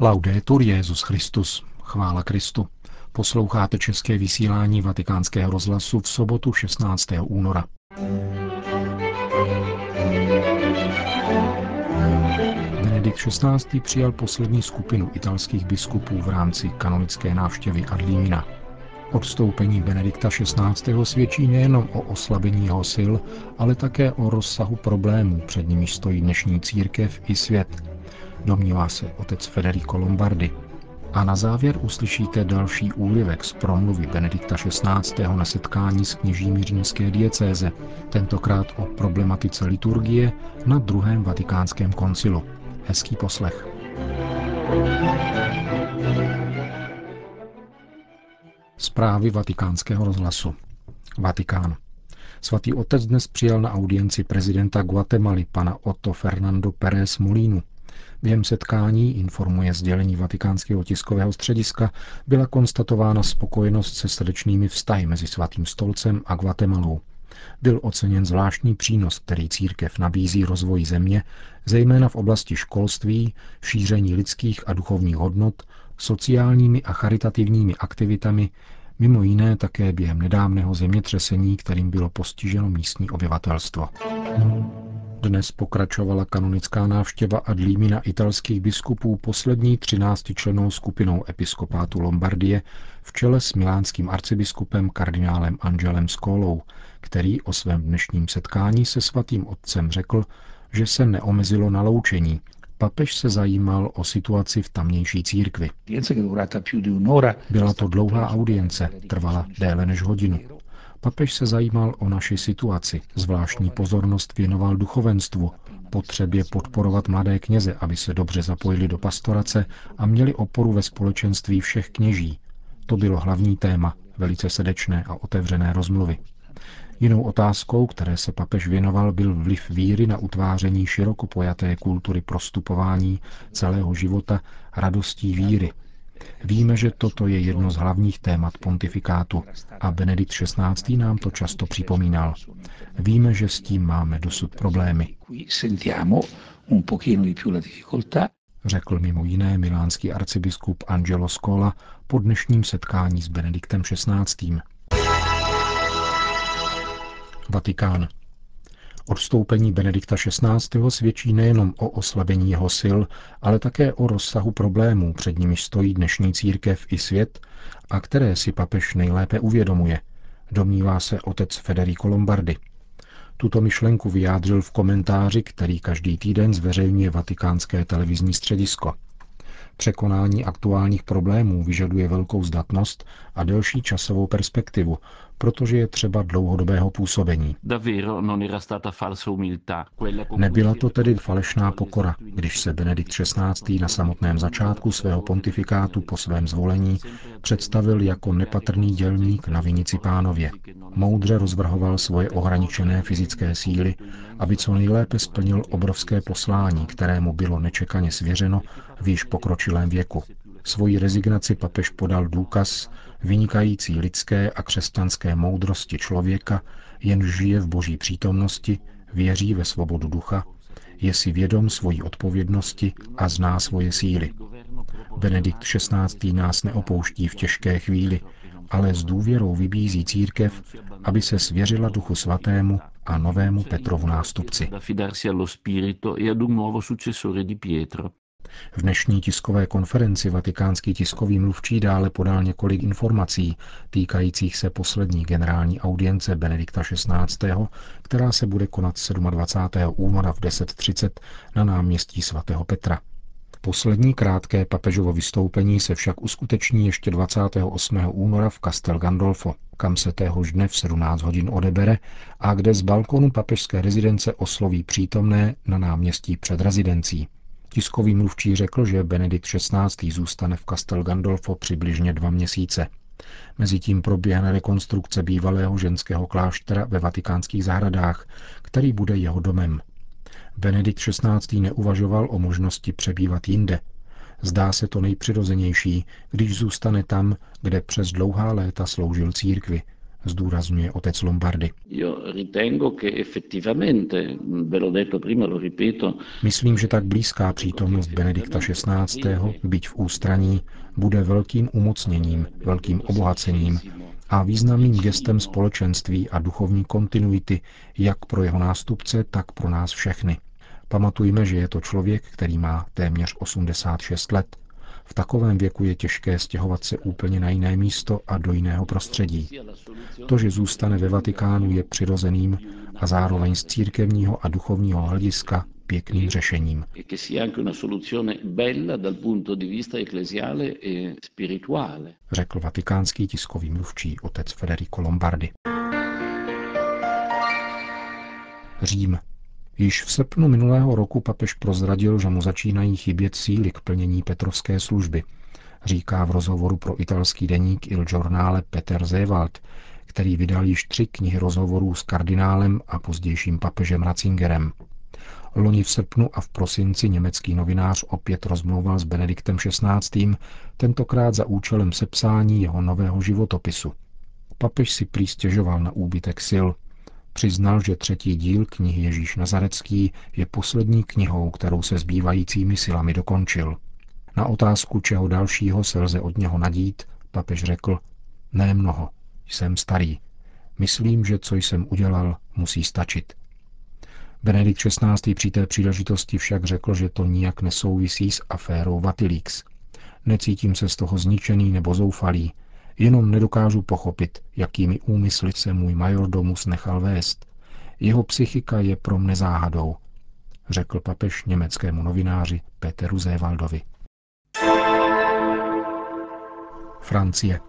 Laudetur Jezus Christus. Chvála Kristu. Posloucháte české vysílání Vatikánského rozhlasu v sobotu 16. února. Benedikt XVI. přijal poslední skupinu italských biskupů v rámci kanonické návštěvy Adlímina. Odstoupení Benedikta XVI. svědčí nejenom o oslabení jeho sil, ale také o rozsahu problémů, před nimi stojí dnešní církev i svět, domnívá se otec Federico Lombardi. A na závěr uslyšíte další úryvek z promluvy Benedikta XVI. na setkání s kněžími římské diecéze, tentokrát o problematice liturgie na druhém vatikánském koncilu. Hezký poslech. Zprávy vatikánského rozhlasu. Vatikán. Svatý otec dnes přijal na audienci prezidenta Guatemaly pana Otto Fernando Pérez Molínu. Během setkání, informuje sdělení vatikánského tiskového střediska, byla konstatována spokojenost se srdečnými vztahy mezi svatým stolcem a Guatemalou. Byl oceněn zvláštní přínos, který církev nabízí rozvoji země, zejména v oblasti školství, šíření lidských a duchovních hodnot, sociálními a charitativními aktivitami, mimo jiné také během nedávného zemětřesení, kterým bylo postiženo místní obyvatelstvo. Dnes pokračovala kanonická návštěva Adlímina italských biskupů poslední 13 členou skupinou episkopátu Lombardie v čele s milánským arcibiskupem kardinálem Angelem Skolou, který o svém dnešním setkání se svatým otcem řekl, že se neomezilo na loučení, Papež se zajímal o situaci v tamnější církvi. Byla to dlouhá audience, trvala déle než hodinu. Papež se zajímal o naši situaci, zvláštní pozornost věnoval duchovenstvu, potřebě podporovat mladé kněze, aby se dobře zapojili do pastorace a měli oporu ve společenství všech kněží. To bylo hlavní téma, velice srdečné a otevřené rozmluvy. Jinou otázkou, které se papež věnoval, byl vliv víry na utváření široko pojaté kultury prostupování celého života radostí víry. Víme, že toto je jedno z hlavních témat pontifikátu a Benedikt XVI. nám to často připomínal. Víme, že s tím máme dosud problémy. Řekl mimo jiné milánský arcibiskup Angelo Scola po dnešním setkání s Benediktem XVI. Vatikán. Odstoupení Benedikta XVI. svědčí nejenom o oslabení jeho sil, ale také o rozsahu problémů, před nimi stojí dnešní církev i svět a které si papež nejlépe uvědomuje, domnívá se otec Federico Lombardi. Tuto myšlenku vyjádřil v komentáři, který každý týden zveřejňuje vatikánské televizní středisko. Překonání aktuálních problémů vyžaduje velkou zdatnost a delší časovou perspektivu, protože je třeba dlouhodobého působení. Nebyla to tedy falešná pokora, když se Benedikt XVI. na samotném začátku svého pontifikátu po svém zvolení představil jako nepatrný dělník na vinici pánově. Moudře rozvrhoval svoje ohraničené fyzické síly, aby co nejlépe splnil obrovské poslání, kterému bylo nečekaně svěřeno v již pokročilém věku. Svoji rezignaci papež podal důkaz vynikající lidské a křesťanské moudrosti člověka, jen žije v boží přítomnosti, věří ve svobodu ducha, je si vědom svojí odpovědnosti a zná svoje síly. Benedikt XVI. nás neopouští v těžké chvíli, ale s důvěrou vybízí církev, aby se svěřila Duchu Svatému a novému Petrovu nástupci. V dnešní tiskové konferenci vatikánský tiskový mluvčí dále podal několik informací týkajících se poslední generální audience Benedikta XVI., která se bude konat 27. února v 10.30 na náměstí svatého Petra. Poslední krátké papežovo vystoupení se však uskuteční ještě 28. února v Castel Gandolfo, kam se téhož dne v 17 hodin odebere a kde z balkonu papežské rezidence osloví přítomné na náměstí před rezidencí. Tiskový mluvčí řekl, že Benedikt XVI. zůstane v Castel Gandolfo přibližně dva měsíce. Mezitím proběhne rekonstrukce bývalého ženského kláštera ve vatikánských zahradách, který bude jeho domem. Benedikt XVI. neuvažoval o možnosti přebývat jinde. Zdá se to nejpřirozenější, když zůstane tam, kde přes dlouhá léta sloužil církvi, zdůrazňuje otec Lombardy. Myslím, že tak blízká přítomnost Benedikta XVI. byť v ústraní, bude velkým umocněním, velkým obohacením a významným gestem společenství a duchovní kontinuity jak pro jeho nástupce, tak pro nás všechny. Pamatujme, že je to člověk, který má téměř 86 let. V takovém věku je těžké stěhovat se úplně na jiné místo a do jiného prostředí. To, že zůstane ve Vatikánu, je přirozeným a zároveň z církevního a duchovního hlediska pěkným řešením. Řekl vatikánský tiskový mluvčí otec Federico Lombardi. Řím. Již v srpnu minulého roku papež prozradil, že mu začínají chybět síly k plnění Petrovské služby, říká v rozhovoru pro italský deník Il Giornale Peter Zewald, který vydal již tři knihy rozhovorů s kardinálem a pozdějším papežem Ratzingerem. Loni v srpnu a v prosinci německý novinář opět rozmlouval s Benediktem XVI., tentokrát za účelem sepsání jeho nového životopisu. Papež si prý stěžoval na úbytek sil. Přiznal, že třetí díl knihy Ježíš Nazarecký je poslední knihou, kterou se zbývajícími silami dokončil. Na otázku, čeho dalšího se lze od něho nadít, papež řekl, ne mnoho, jsem starý. Myslím, že co jsem udělal, musí stačit. Benedikt XVI. při té příležitosti však řekl, že to nijak nesouvisí s aférou Vatilix. Necítím se z toho zničený nebo zoufalý, jenom nedokážu pochopit, jakými úmysly se můj majordomus nechal vést. Jeho psychika je pro mne záhadou, řekl papež německému novináři Peteru Zévaldovi. Francie.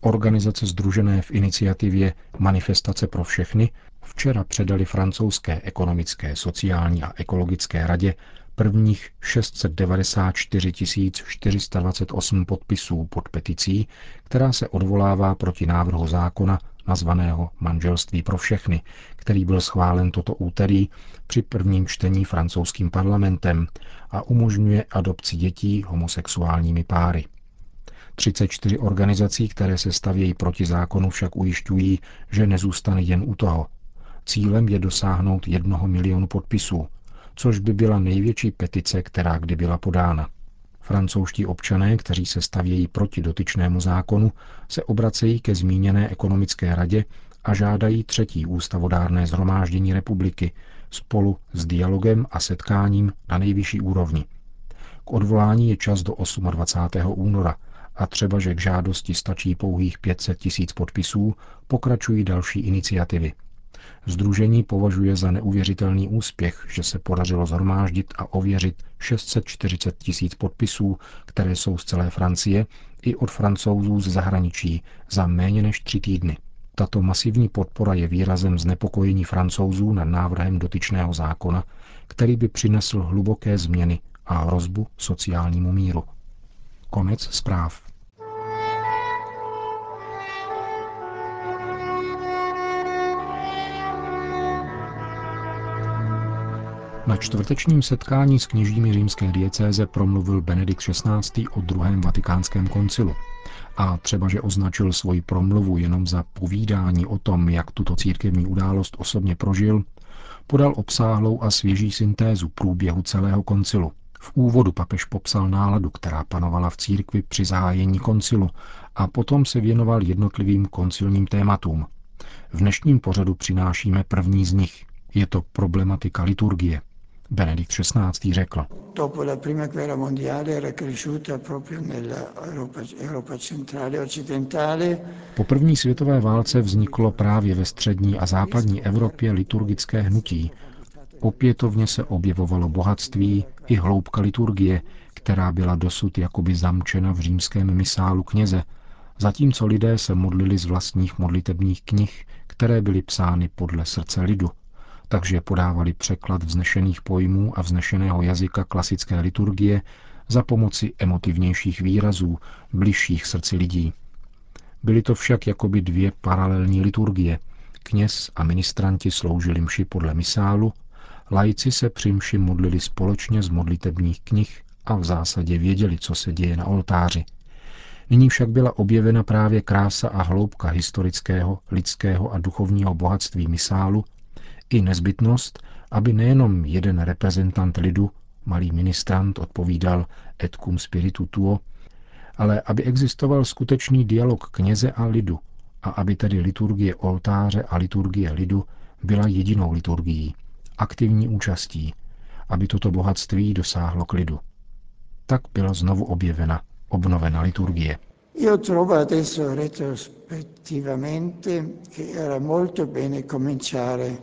Organizace združené v iniciativě Manifestace pro všechny včera předali francouzské ekonomické, sociální a ekologické radě prvních 694 428 podpisů pod peticí, která se odvolává proti návrhu zákona nazvaného Manželství pro všechny, který byl schválen toto úterý při prvním čtení francouzským parlamentem a umožňuje adopci dětí homosexuálními páry. 34 organizací, které se stavějí proti zákonu, však ujišťují, že nezůstane jen u toho. Cílem je dosáhnout jednoho milionu podpisů, což by byla největší petice, která kdy byla podána. Francouzští občané, kteří se stavějí proti dotyčnému zákonu, se obracejí ke zmíněné ekonomické radě a žádají třetí ústavodárné zhromáždění republiky spolu s dialogem a setkáním na nejvyšší úrovni. K odvolání je čas do 28. února a třeba, že k žádosti stačí pouhých 500 tisíc podpisů, pokračují další iniciativy. Združení považuje za neuvěřitelný úspěch, že se podařilo zhromáždit a ověřit 640 tisíc podpisů, které jsou z celé Francie i od francouzů z zahraničí za méně než tři týdny. Tato masivní podpora je výrazem znepokojení francouzů nad návrhem dotyčného zákona, který by přinesl hluboké změny a hrozbu sociálnímu míru. Konec zpráv. Na čtvrtečním setkání s kněžími římské diecéze promluvil Benedikt XVI. o druhém vatikánském koncilu. A třeba, že označil svoji promluvu jenom za povídání o tom, jak tuto církevní událost osobně prožil, podal obsáhlou a svěží syntézu průběhu celého koncilu. V úvodu papež popsal náladu, která panovala v církvi při zahájení koncilu a potom se věnoval jednotlivým koncilním tématům. V dnešním pořadu přinášíme první z nich. Je to problematika liturgie, Benedikt XVI. řekl. Po první světové válce vzniklo právě ve střední a západní Evropě liturgické hnutí. Opětovně se objevovalo bohatství i hloubka liturgie, která byla dosud jakoby zamčena v římském misálu kněze, zatímco lidé se modlili z vlastních modlitebních knih, které byly psány podle srdce lidu – takže podávali překlad vznešených pojmů a vznešeného jazyka klasické liturgie za pomoci emotivnějších výrazů, bližších srdci lidí. Byly to však jakoby dvě paralelní liturgie. Kněz a ministranti sloužili mši podle misálu, lajci se při mši modlili společně z modlitebních knih a v zásadě věděli, co se děje na oltáři. Nyní však byla objevena právě krása a hloubka historického, lidského a duchovního bohatství misálu i nezbytnost, aby nejenom jeden reprezentant lidu, malý ministrant, odpovídal et cum spiritu tuo, ale aby existoval skutečný dialog kněze a lidu a aby tedy liturgie oltáře a liturgie lidu byla jedinou liturgií, aktivní účastí, aby toto bohatství dosáhlo k lidu. Tak byla znovu objevena, obnovena liturgie. Cominciare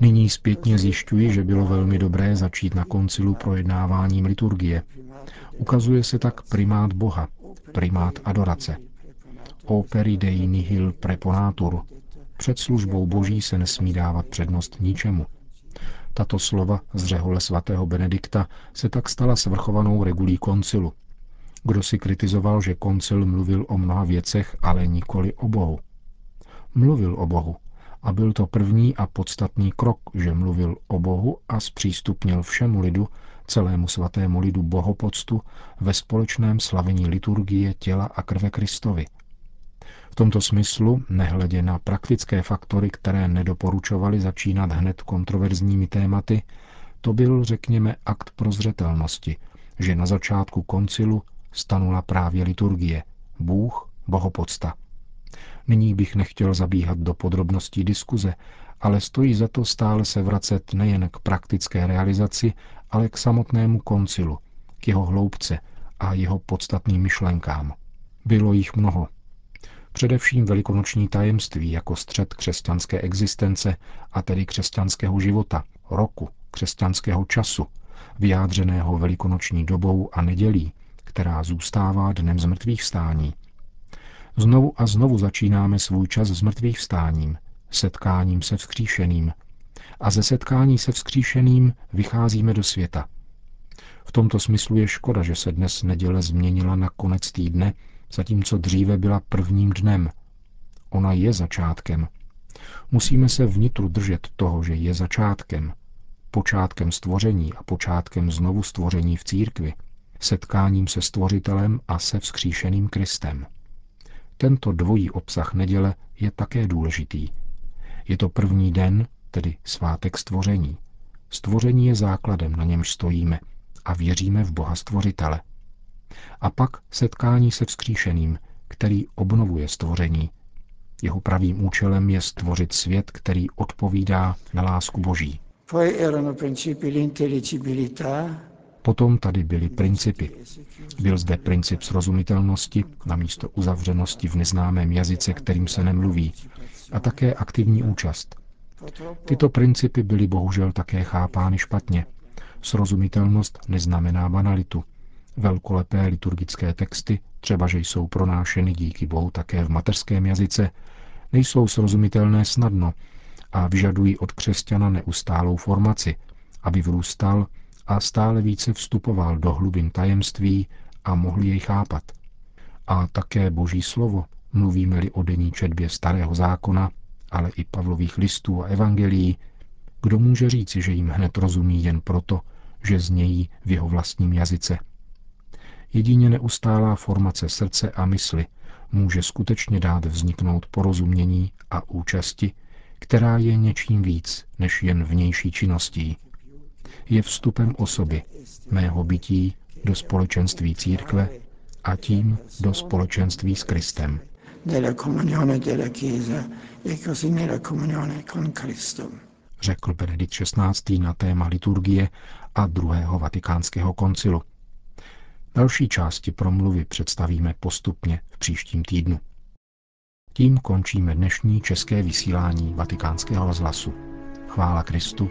Nyní zpětně zjišťuji, že bylo velmi dobré začít na koncilu projednáváním liturgie. Ukazuje se tak primát Boha, primát adorace. Operi dei nihil preponatur. Před službou Boží se nesmí dávat přednost ničemu. Tato slova z řehole svatého Benedikta se tak stala svrchovanou regulí koncilu. Kdo si kritizoval, že koncil mluvil o mnoha věcech, ale nikoli o Bohu. Mluvil o Bohu, a byl to první a podstatný krok, že mluvil o Bohu a zpřístupnil všemu lidu, celému svatému lidu bohopoctu ve společném slavení liturgie těla a krve Kristovi. V tomto smyslu, nehledě na praktické faktory, které nedoporučovali začínat hned kontroverzními tématy, to byl, řekněme, akt prozřetelnosti, že na začátku koncilu stanula právě liturgie, Bůh, bohopocta. Nyní bych nechtěl zabíhat do podrobností diskuze, ale stojí za to stále se vracet nejen k praktické realizaci, ale k samotnému koncilu, k jeho hloubce a jeho podstatným myšlenkám. Bylo jich mnoho. Především velikonoční tajemství jako střed křesťanské existence a tedy křesťanského života, roku, křesťanského času, vyjádřeného velikonoční dobou a nedělí, která zůstává dnem zmrtvých stání, Znovu a znovu začínáme svůj čas s mrtvých vstáním, setkáním se vzkříšeným. A ze setkání se vzkříšeným vycházíme do světa. V tomto smyslu je škoda, že se dnes neděle změnila na konec týdne, zatímco dříve byla prvním dnem. Ona je začátkem. Musíme se vnitru držet toho, že je začátkem. Počátkem stvoření a počátkem znovu stvoření v církvi, setkáním se stvořitelem a se vzkříšeným Kristem. Tento dvojí obsah neděle je také důležitý. Je to první den, tedy svátek stvoření. Stvoření je základem, na němž stojíme a věříme v Boha stvořitele. A pak setkání se vzkříšeným, který obnovuje stvoření. Jeho pravým účelem je stvořit svět, který odpovídá na lásku Boží. Poi erano principi l'intelligibilità, Potom tady byly principy. Byl zde princip srozumitelnosti na místo uzavřenosti v neznámém jazyce, kterým se nemluví, a také aktivní účast. Tyto principy byly bohužel také chápány špatně. Srozumitelnost neznamená banalitu. Velkolepé liturgické texty, třeba že jsou pronášeny díky Bohu také v mateřském jazyce, nejsou srozumitelné snadno a vyžadují od křesťana neustálou formaci, aby vrůstal a stále více vstupoval do hlubin tajemství a mohl jej chápat. A také Boží slovo, mluvíme-li o denní četbě starého zákona, ale i Pavlových listů a evangelií, kdo může říci, že jim hned rozumí jen proto, že znějí v jeho vlastním jazyce. Jedině neustálá formace srdce a mysli může skutečně dát vzniknout porozumění a účasti, která je něčím víc než jen vnější činností, je vstupem osoby, mého bytí, do společenství církve a tím do společenství s Kristem. E Řekl Benedikt XVI. na téma liturgie a druhého vatikánského koncilu. Další části promluvy představíme postupně v příštím týdnu. Tím končíme dnešní české vysílání vatikánského rozhlasu. Chvála Kristu